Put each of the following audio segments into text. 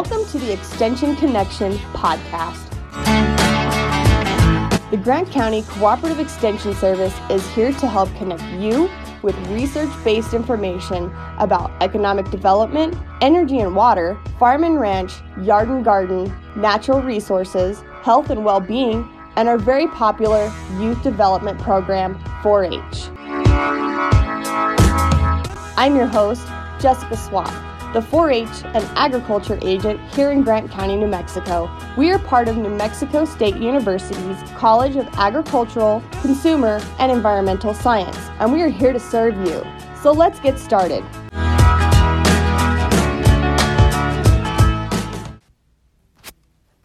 Welcome to the Extension Connection podcast. The Grant County Cooperative Extension Service is here to help connect you with research based information about economic development, energy and water, farm and ranch, yard and garden, natural resources, health and well being, and our very popular youth development program, 4 H. I'm your host, Jessica Swap, the 4 H and agriculture agent here in Grant County, New Mexico. We are part of New Mexico State University's College of Agricultural, Consumer, and Environmental Science, and we are here to serve you. So let's get started.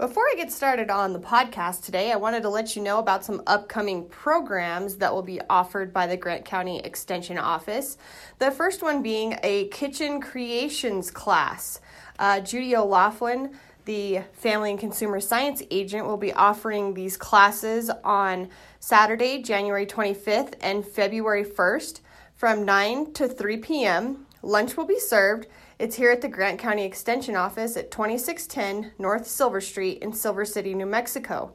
Before I get started on the podcast today, I wanted to let you know about some upcoming programs that will be offered by the Grant County Extension Office. The first one being a kitchen creations class. Uh, Judy O'Laughlin, the Family and Consumer Science agent, will be offering these classes on Saturday, January 25th and February 1st from 9 to 3 p.m. Lunch will be served it's here at the Grant County Extension Office at 2610 North Silver Street in Silver City, New Mexico.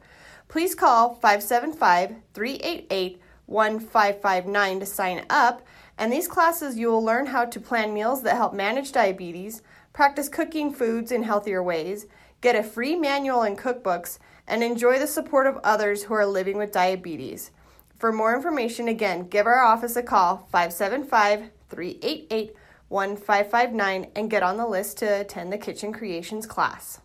Please call 575 388 1559 to sign up. And these classes, you will learn how to plan meals that help manage diabetes, practice cooking foods in healthier ways, get a free manual and cookbooks, and enjoy the support of others who are living with diabetes. For more information, again, give our office a call 575 388 1559 and get on the list to attend the Kitchen Creations class.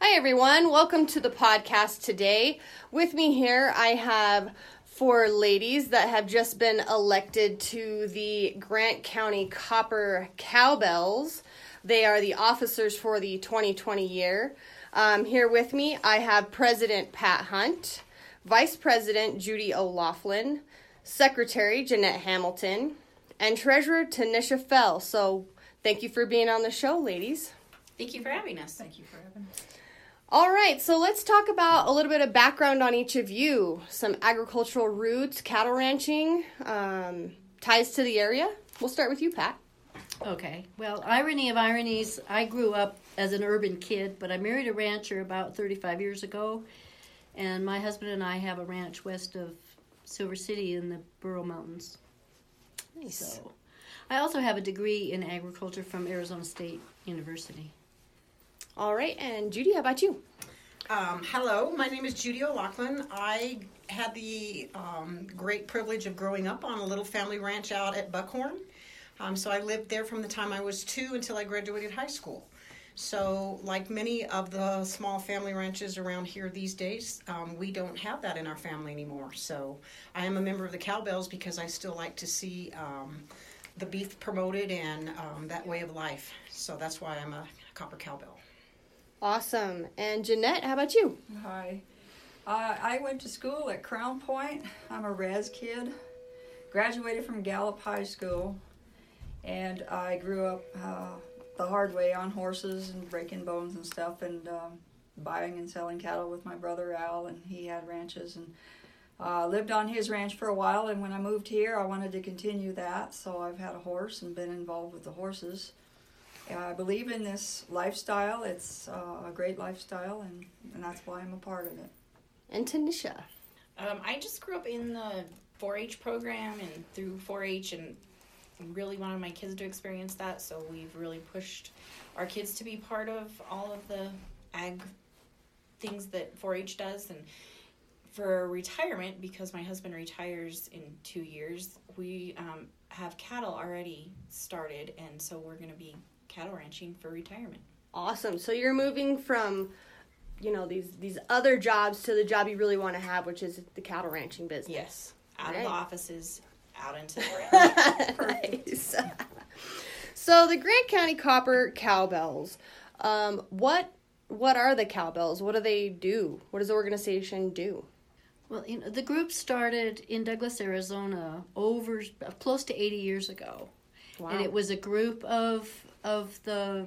Hi, everyone. Welcome to the podcast today. With me here, I have four ladies that have just been elected to the Grant County Copper Cowbells. They are the officers for the 2020 year. Um, here with me, I have President Pat Hunt, Vice President Judy O'Laughlin, Secretary Jeanette Hamilton, and Treasurer Tanisha Fell. So thank you for being on the show, ladies. Thank you for having us. Thank you for having us. All right, so let's talk about a little bit of background on each of you. Some agricultural roots, cattle ranching, um, ties to the area. We'll start with you, Pat. Okay. Well, irony of ironies, I grew up as an urban kid, but I married a rancher about 35 years ago, and my husband and I have a ranch west of Silver City in the Burro Mountains. Nice. So, I also have a degree in agriculture from Arizona State University. All right, and Judy, how about you? Um, hello, my name is Judy O'Loughlin. I had the um, great privilege of growing up on a little family ranch out at Buckhorn. Um, so I lived there from the time I was two until I graduated high school. So, like many of the small family ranches around here these days, um, we don't have that in our family anymore. So, I am a member of the Cowbells because I still like to see um, the beef promoted and um, that way of life. So, that's why I'm a Copper Cowbell. Awesome. And Jeanette, how about you? Hi. Uh, I went to school at Crownpoint. I'm a res kid. Graduated from Gallup High School. And I grew up. Uh, the hard way on horses and breaking bones and stuff, and um, buying and selling cattle with my brother Al, and he had ranches and uh, lived on his ranch for a while. And when I moved here, I wanted to continue that, so I've had a horse and been involved with the horses. I believe in this lifestyle. It's uh, a great lifestyle, and, and that's why I'm a part of it. And Tanisha. Um, I just grew up in the 4 H program and through 4 H and really wanted my kids to experience that, so we've really pushed our kids to be part of all of the ag things that 4-H does. And for retirement because my husband retires in two years we um, have cattle already started and so we're going to be cattle ranching for retirement. Awesome. So you're moving from you know these these other jobs to the job you really want to have which is the cattle ranching business. Yes. Out right. of the offices out into the nice. so the Grant County Copper Cowbells. Um, what what are the cowbells? What do they do? What does the organization do? Well, you know, the group started in Douglas, Arizona, over close to eighty years ago, wow. and it was a group of of the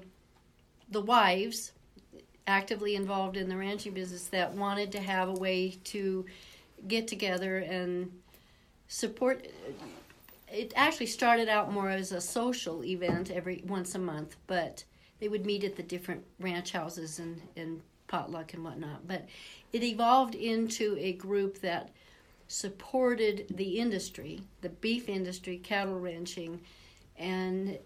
the wives actively involved in the ranching business that wanted to have a way to get together and support it actually started out more as a social event every once a month but they would meet at the different ranch houses and, and potluck and whatnot. But it evolved into a group that supported the industry, the beef industry, cattle ranching, and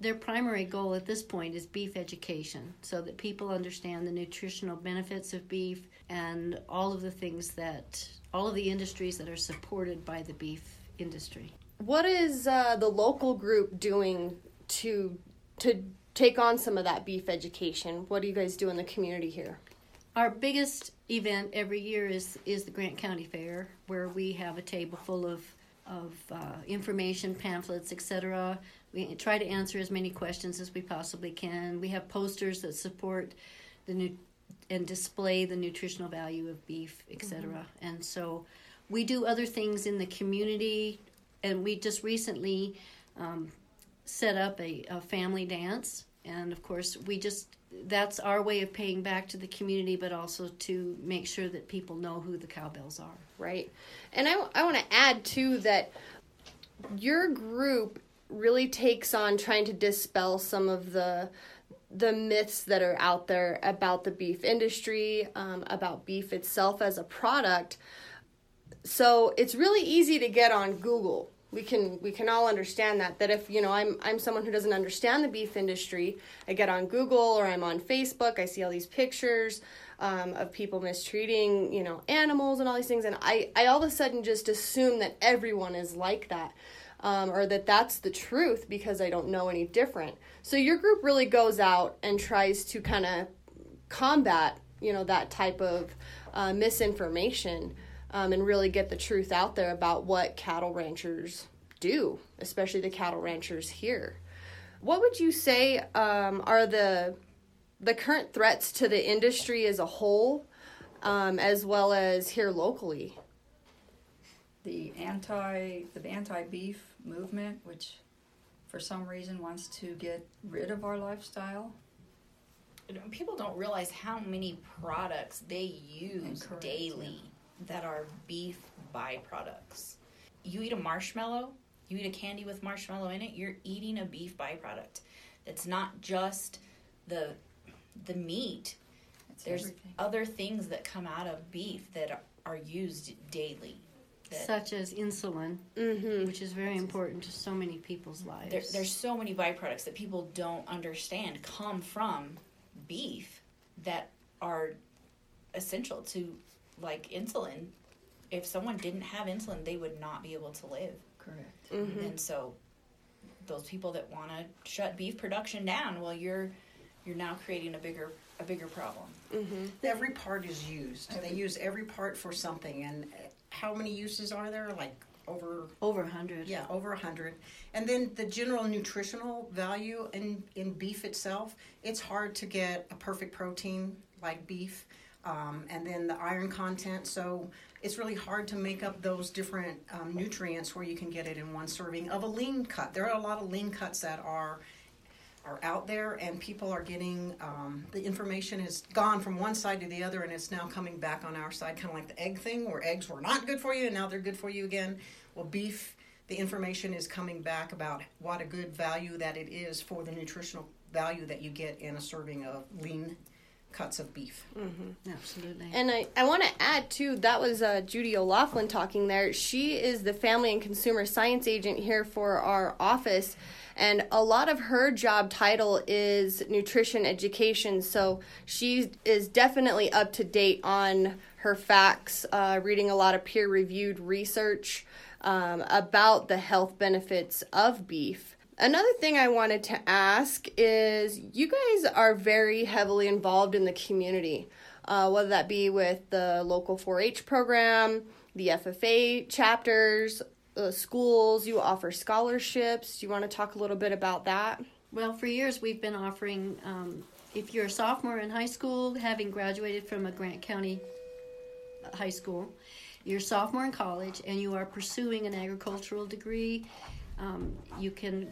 their primary goal at this point is beef education so that people understand the nutritional benefits of beef and all of the things that all of the industries that are supported by the beef industry. What is uh, the local group doing to to take on some of that beef education? What do you guys do in the community here? Our biggest event every year is is the grant county fair where we have a table full of of uh, information pamphlets etc we try to answer as many questions as we possibly can. We have posters that support the new and display the nutritional value of beef, etc. Mm-hmm. And so we do other things in the community, and we just recently um, set up a, a family dance. And of course, we just that's our way of paying back to the community, but also to make sure that people know who the cowbells are. Right. And I, I want to add, too, that your group really takes on trying to dispel some of the the myths that are out there about the beef industry, um, about beef itself as a product. So it's really easy to get on Google. We can we can all understand that that if you know I'm I'm someone who doesn't understand the beef industry, I get on Google or I'm on Facebook, I see all these pictures um, of people mistreating you know animals and all these things, and I I all of a sudden just assume that everyone is like that um, or that that's the truth because I don't know any different. So your group really goes out and tries to kind of combat, you know, that type of uh, misinformation um, and really get the truth out there about what cattle ranchers do, especially the cattle ranchers here. What would you say um, are the the current threats to the industry as a whole, um, as well as here locally? The anti the anti beef movement, which for some reason wants to get rid of our lifestyle. People don't realize how many products they use daily yeah. that are beef byproducts. You eat a marshmallow, you eat a candy with marshmallow in it, you're eating a beef byproduct. It's not just the the meat. It's There's everything. other things that come out of beef that are used daily such as insulin, mm-hmm. which is very important to so many people's lives. There, there's so many byproducts that people don't understand come from beef that are essential to like insulin. If someone didn't have insulin, they would not be able to live. Correct. Mm-hmm. And so those people that want to shut beef production down, well, you're you're now creating a bigger a bigger problem. Mm-hmm. Every part is used. Every, they use every part for something, and how many uses are there? Like over over a hundred. Yeah, over a hundred. And then the general nutritional value in in beef itself. It's hard to get a perfect protein like beef, um, and then the iron content. So it's really hard to make up those different um, nutrients where you can get it in one serving of a lean cut. There are a lot of lean cuts that are are out there and people are getting um, the information is gone from one side to the other and it's now coming back on our side kind of like the egg thing where eggs were not good for you and now they're good for you again well beef the information is coming back about what a good value that it is for the nutritional value that you get in a serving of lean cuts of beef. Mm-hmm. Absolutely. And I, I want to add too, that was uh, Judy O'Laughlin talking there. She is the family and consumer science agent here for our office. And a lot of her job title is nutrition education. So she is definitely up to date on her facts, uh, reading a lot of peer reviewed research um, about the health benefits of beef. Another thing I wanted to ask is you guys are very heavily involved in the community, uh, whether that be with the local 4 H program, the FFA chapters, uh, schools, you offer scholarships. Do you want to talk a little bit about that? Well, for years we've been offering, um, if you're a sophomore in high school, having graduated from a Grant County uh, high school, you're sophomore in college, and you are pursuing an agricultural degree, um, you can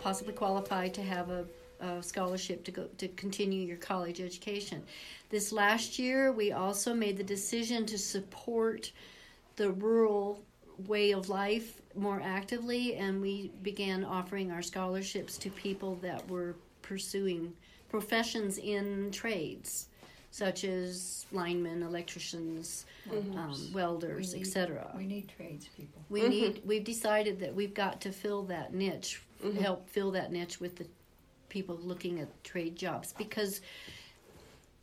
possibly qualify to have a, a scholarship to go to continue your college education. This last year, we also made the decision to support the rural way of life more actively, and we began offering our scholarships to people that were pursuing professions in trades such as linemen, electricians, um, mm-hmm. welders, We etc. We need tradespeople. We mm-hmm. need. We've decided that we've got to fill that niche, mm-hmm. help fill that niche with the people looking at trade jobs because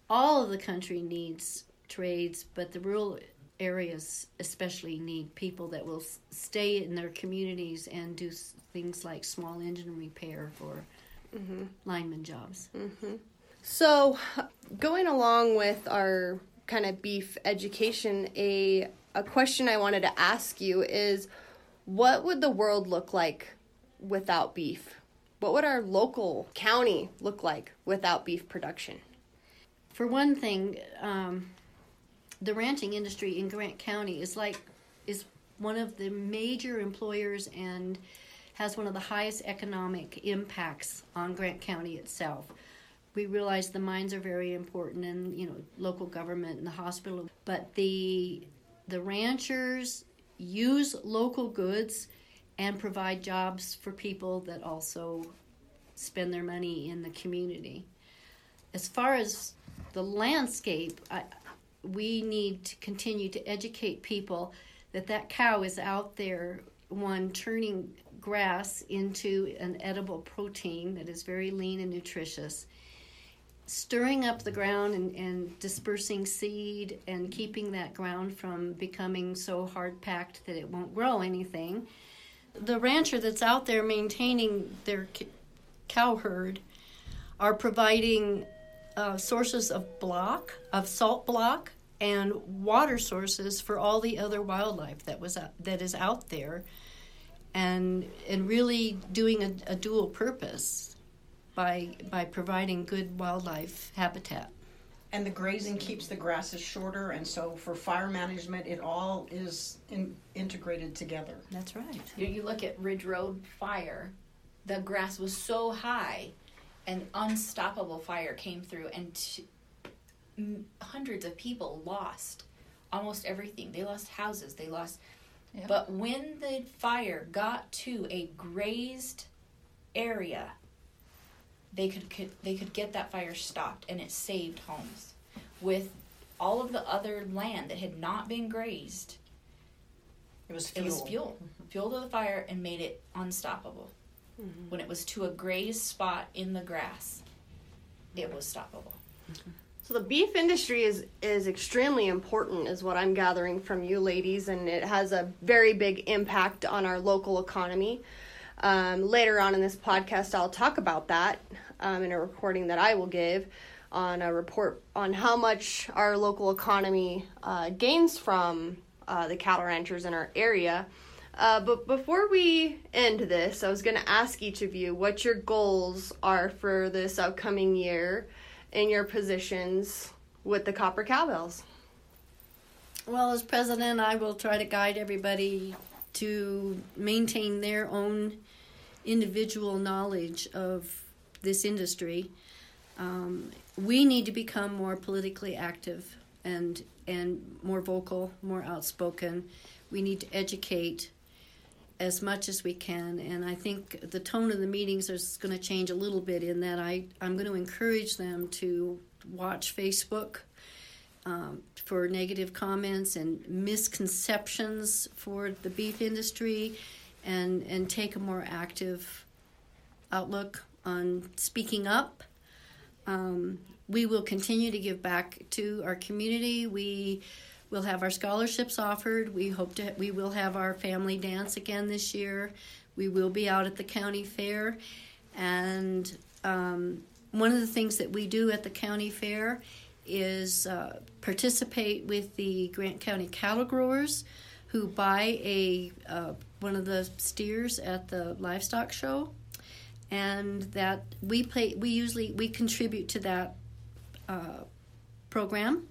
all of the country needs trades, but the rural areas especially need people that will stay in their communities and do s- things like small engine repair for lineman jobs. So, going along with our kind of beef education, a a question I wanted to ask you is what would the world look like without beef? What would our local county look like without beef production? For one thing, um, the ranching industry in Grant County is like is one of the major employers and has one of the highest economic impacts on Grant County itself. We realize the mines are very important and you know local government and the hospital, but the the ranchers use local goods and provide jobs for people that also spend their money in the community as far as the landscape, I, we need to continue to educate people that that cow is out there, one turning grass into an edible protein that is very lean and nutritious, stirring up the ground and, and dispersing seed and keeping that ground from becoming so hard packed that it won't grow anything. The rancher that's out there maintaining their cow herd are providing uh, sources of block, of salt block, and water sources for all the other wildlife that was out, that is out there, and and really doing a, a dual purpose by by providing good wildlife habitat. And the grazing keeps the grasses shorter, and so for fire management, it all is in, integrated together. That's right. You, you look at Ridge Road fire, the grass was so high, and unstoppable fire came through, and t- m- hundreds of people lost almost everything. They lost houses, they lost. Yeah. But when the fire got to a grazed area, they could, could they could get that fire stopped, and it saved homes. With all of the other land that had not been grazed, It was it fuel. was fuel. Mm-hmm. Fuel to the fire and made it unstoppable. When it was to a grazed spot in the grass, it was stoppable. So the beef industry is is extremely important, is what I'm gathering from you ladies, and it has a very big impact on our local economy. Um, later on in this podcast, I'll talk about that um, in a recording that I will give on a report on how much our local economy uh, gains from uh, the cattle ranchers in our area. Uh, but before we end this, I was going to ask each of you what your goals are for this upcoming year in your positions with the Copper Cowbells. Well, as president, I will try to guide everybody to maintain their own individual knowledge of this industry. Um, we need to become more politically active and and more vocal, more outspoken. We need to educate as much as we can, and I think the tone of the meetings is going to change a little bit. In that, I I'm going to encourage them to watch Facebook um, for negative comments and misconceptions for the beef industry and and take a more active outlook on speaking up. Um, we will continue to give back to our community. We will have our scholarships offered. We hope to we will have our family dance again this year. We will be out at the county fair, and um, one of the things that we do at the county fair is uh, participate with the Grant County cattle growers who buy a uh, one of the steers at the livestock show, and that we pay. We usually we contribute to that uh, program,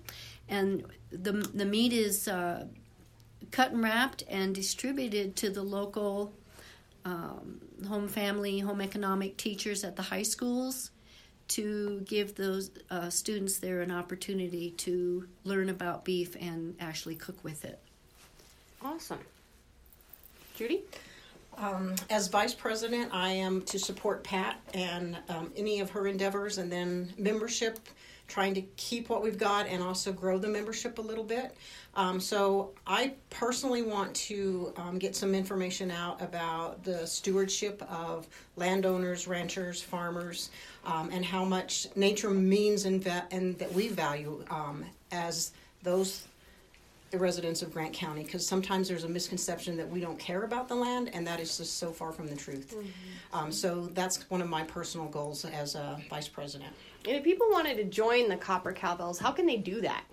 and the the meat is uh, cut and wrapped and distributed to the local um, home family home economic teachers at the high schools to give those uh, students there an opportunity to learn about beef and actually cook with it. Awesome. Judy? Um, as vice president, I am to support Pat and um, any of her endeavors, and then membership, trying to keep what we've got and also grow the membership a little bit. Um, so I personally want to um, get some information out about the stewardship of landowners, ranchers, farmers, um, and how much nature means and, va- and that we value um, as those the residents of Grant County. Because sometimes there's a misconception that we don't care about the land, and that is just so far from the truth. Um, so that's one of my personal goals as a vice president. And if people wanted to join the Copper Cowbells, how can they do that?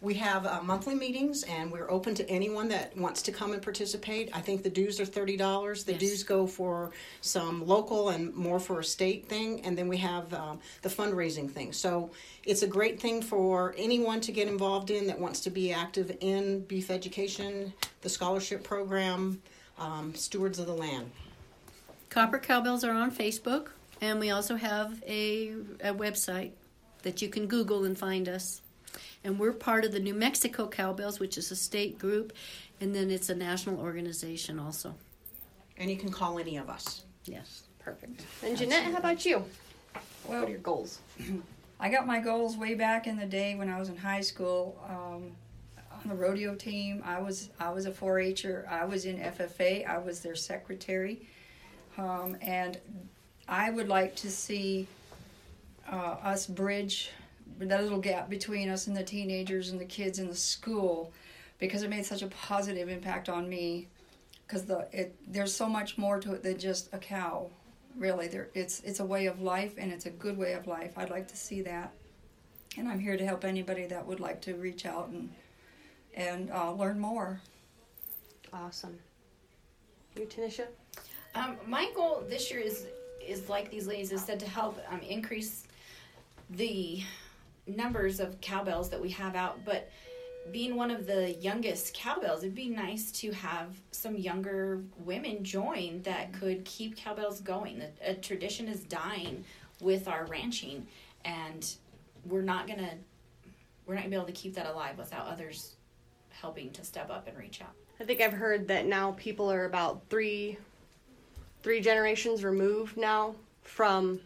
We have uh, monthly meetings, and we're open to anyone that wants to come and participate. I think the dues are thirty dollars. The Yes. dues go for some local and more for a state thing, and then we have um, the fundraising thing. So it's a great thing for anyone to get involved in that wants to be active in beef education, the scholarship program, um, stewards of the land. Copper Cowbells are on Facebook, and we also have a, a website that you can Google and find us. And we're part of the New Mexico Cowbells, which is a state group, and then it's a national organization also. And you can call any of us. Yes. Perfect. And Jeanette, how about you? What are your goals? I got my goals way back in the day when I was in high school. Um, on the rodeo team, I was I was a 4-H'er. I was in FFA. I was their secretary, um, and I would like to see uh, us bridge that little gap between us and the teenagers and the kids in the school, because it made such a positive impact on me. Because the it there's so much more to it than just a cow really there it's it's a way of life and it's a good way of life i'd like to see that and i'm here to help anybody that would like to reach out and and uh, learn more Awesome. You, Tanisha? Um, my goal this year is is like these ladies have said to help um, increase the numbers of cowbells that we have out. But being one of the youngest cowbells, it'd be nice to have some younger women join that could keep cowbells going. A, a tradition is dying with our ranching, and we're not gonna we're not gonna be able to keep that alive without others helping to step up and reach out. I think I've heard that now people are about three three generations removed now from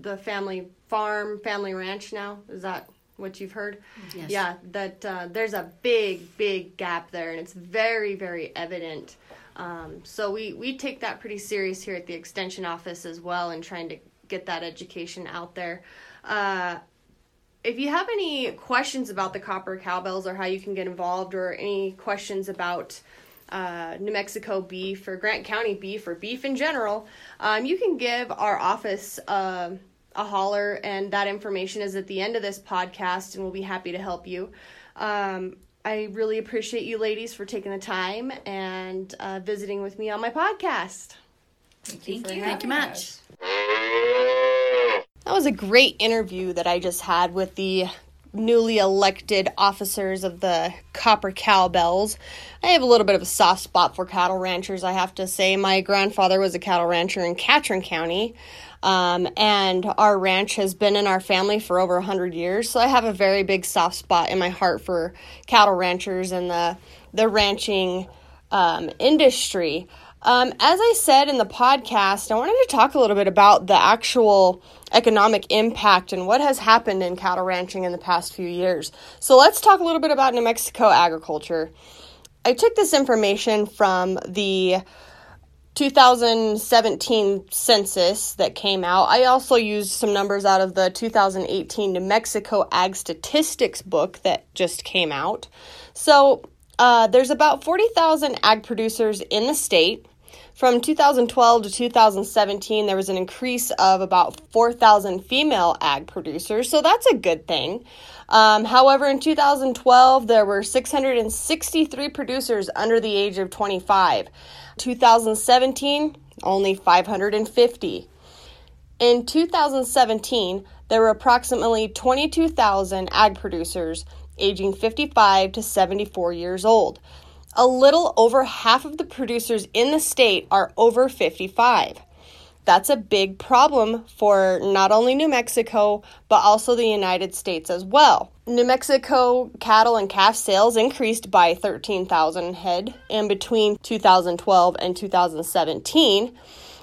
the family farm, family ranch now. Is that what you've heard? Yes. Yeah, that uh, there's a big, big gap there, and it's very, very evident. Um, so we, we take that pretty serious here at the extension office as well, and trying to get that education out there. Uh, if you have any questions about the copper cowbells or how you can get involved, or any questions about uh, New Mexico beef or Grant County beef or beef in general, um, you can give our office uh, a holler, and that information is at the end of this podcast, and we'll be happy to help you. Um, I really appreciate you ladies for taking the time and uh, visiting with me on my podcast. Thank for you. Thank you much. us. That was a great interview that I just had with the newly elected officers of the Copper Cowbells. I have a little bit of a soft spot for cattle ranchers, I have to say. My grandfather was a cattle rancher in Catron County, um, and our ranch has been in our family for over 100 years, so I have a very big soft spot in my heart for cattle ranchers and the, the ranching um, industry. Um, as I said in the podcast, I wanted to talk a little bit about the actual economic impact and what has happened in cattle ranching in the past few years. So let's talk a little bit about New Mexico agriculture. I took this information from the 2017 census that came out. I also used some numbers out of the 2018 New Mexico Ag Statistics book that just came out. So uh, there's about 40,000 ag producers in the state. From 2012 to 2017, there was an increase of about 4,000 female ag producers, so that's a good thing. Um, however, in 2012, there were 663 producers under the age of 25. 2017, only 550. In 2017, there were approximately 22,000 ag producers aging 55 to 74 years old. A little over half of the producers in the state are over 55. that's a big problem for not only New Mexico, but also the United States as well. New Mexico cattle and calf sales increased by 13,000 head in between 2012 and 2017.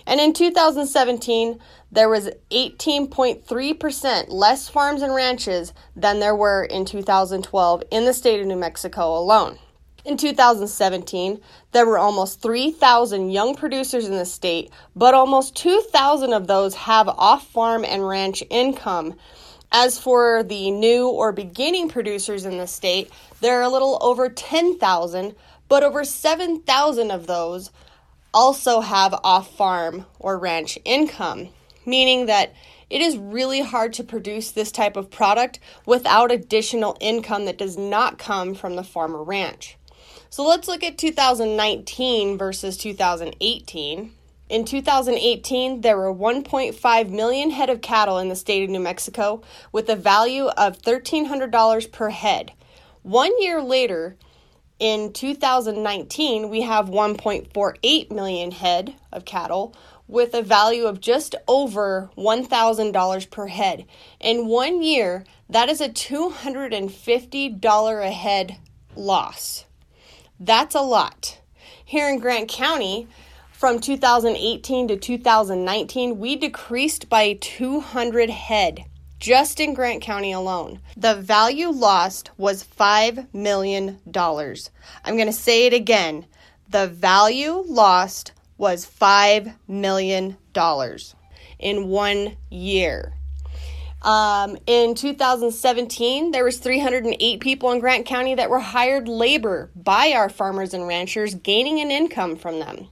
And in 2017, there was 18.3% less farms and ranches than there were in 2012 in the state of New Mexico alone. In 2017, there were almost 3,000 young producers in the state, but almost 2,000 of those have off farm and ranch income. As for the new or beginning producers in the state, there are a little over 10,000, but over 7,000 of those also have off farm or ranch income, meaning that it is really hard to produce this type of product without additional income that does not come from the farm or ranch. So let's look at 2019 versus 2018. In 2018, there were 1.5 million head of cattle in the state of New Mexico with a value of $1,300 per head. One year later, in 2019, we have 1.48 million head of cattle with a value of just over $1,000 per head. In one year, that is a $250 a head loss. That's a lot. Here in Grant County, from 2018 to 2019, we decreased by 200 head just in Grant County alone. The value lost was $5 million. I'm going to say it again. The value lost was $5 million in one year. Um, in 2017, there was 308 people in Grant County that were hired labor by our farmers and ranchers, gaining an income from them.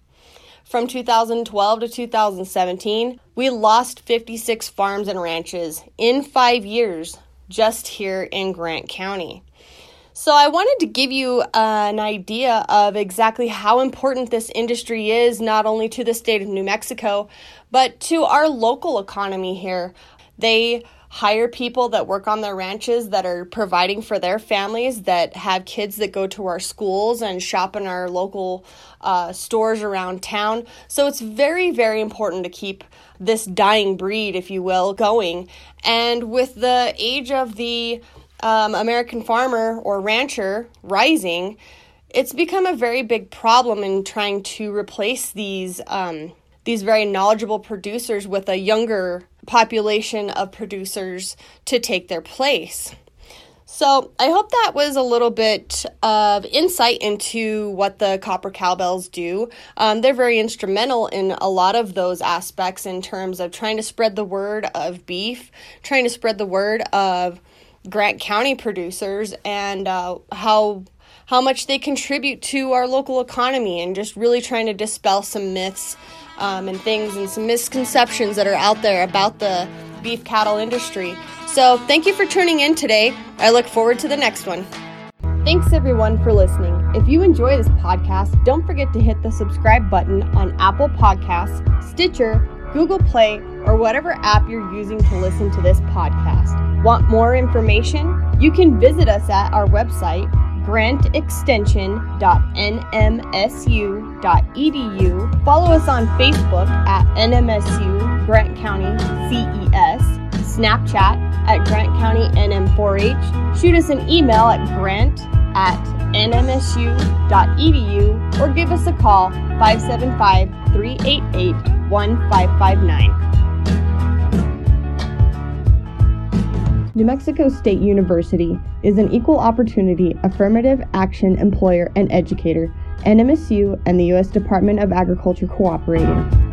From 2012 to 2017, we lost 56 farms and ranches in five years just here in Grant County. So, I wanted to give you uh, an idea of exactly how important this industry is, not only to the state of New Mexico, but to our local economy here. They hire people that work on their ranches that are providing for their families that have kids that go to our schools and shop in our local uh, stores around town. So it's very very important to keep this dying breed if you will going. And with the age of the um, american farmer or rancher rising it's become a very big problem in trying to replace these um, these very knowledgeable producers with a younger population of producers to take their place. So, I hope that was a little bit of insight into what the copper cowbells do. Um, they're very instrumental in a lot of those aspects in terms of trying to spread the word of beef, trying to spread the word of Grant County producers, and uh, how how much they contribute to our local economy, and just really trying to dispel some myths um, and things and some misconceptions that are out there about the beef cattle industry. So, thank you for tuning in today. I look forward to the next one. Thanks everyone for listening. If you enjoy this podcast, don't forget to hit the subscribe button on Apple Podcasts, Stitcher, Google Play, or whatever app you're using to listen to this podcast. Want more information? You can visit us at our website, grantextension.nmsu.edu. Follow us on Facebook at NMSU Grant County CES, Snapchat at Grant County NM4H. Shoot us an email at grant at nmsu.edu or give us a call 575 388 1559. New Mexico State University is an equal opportunity affirmative action employer and educator, NMSU and the U.S. Department of Agriculture cooperating.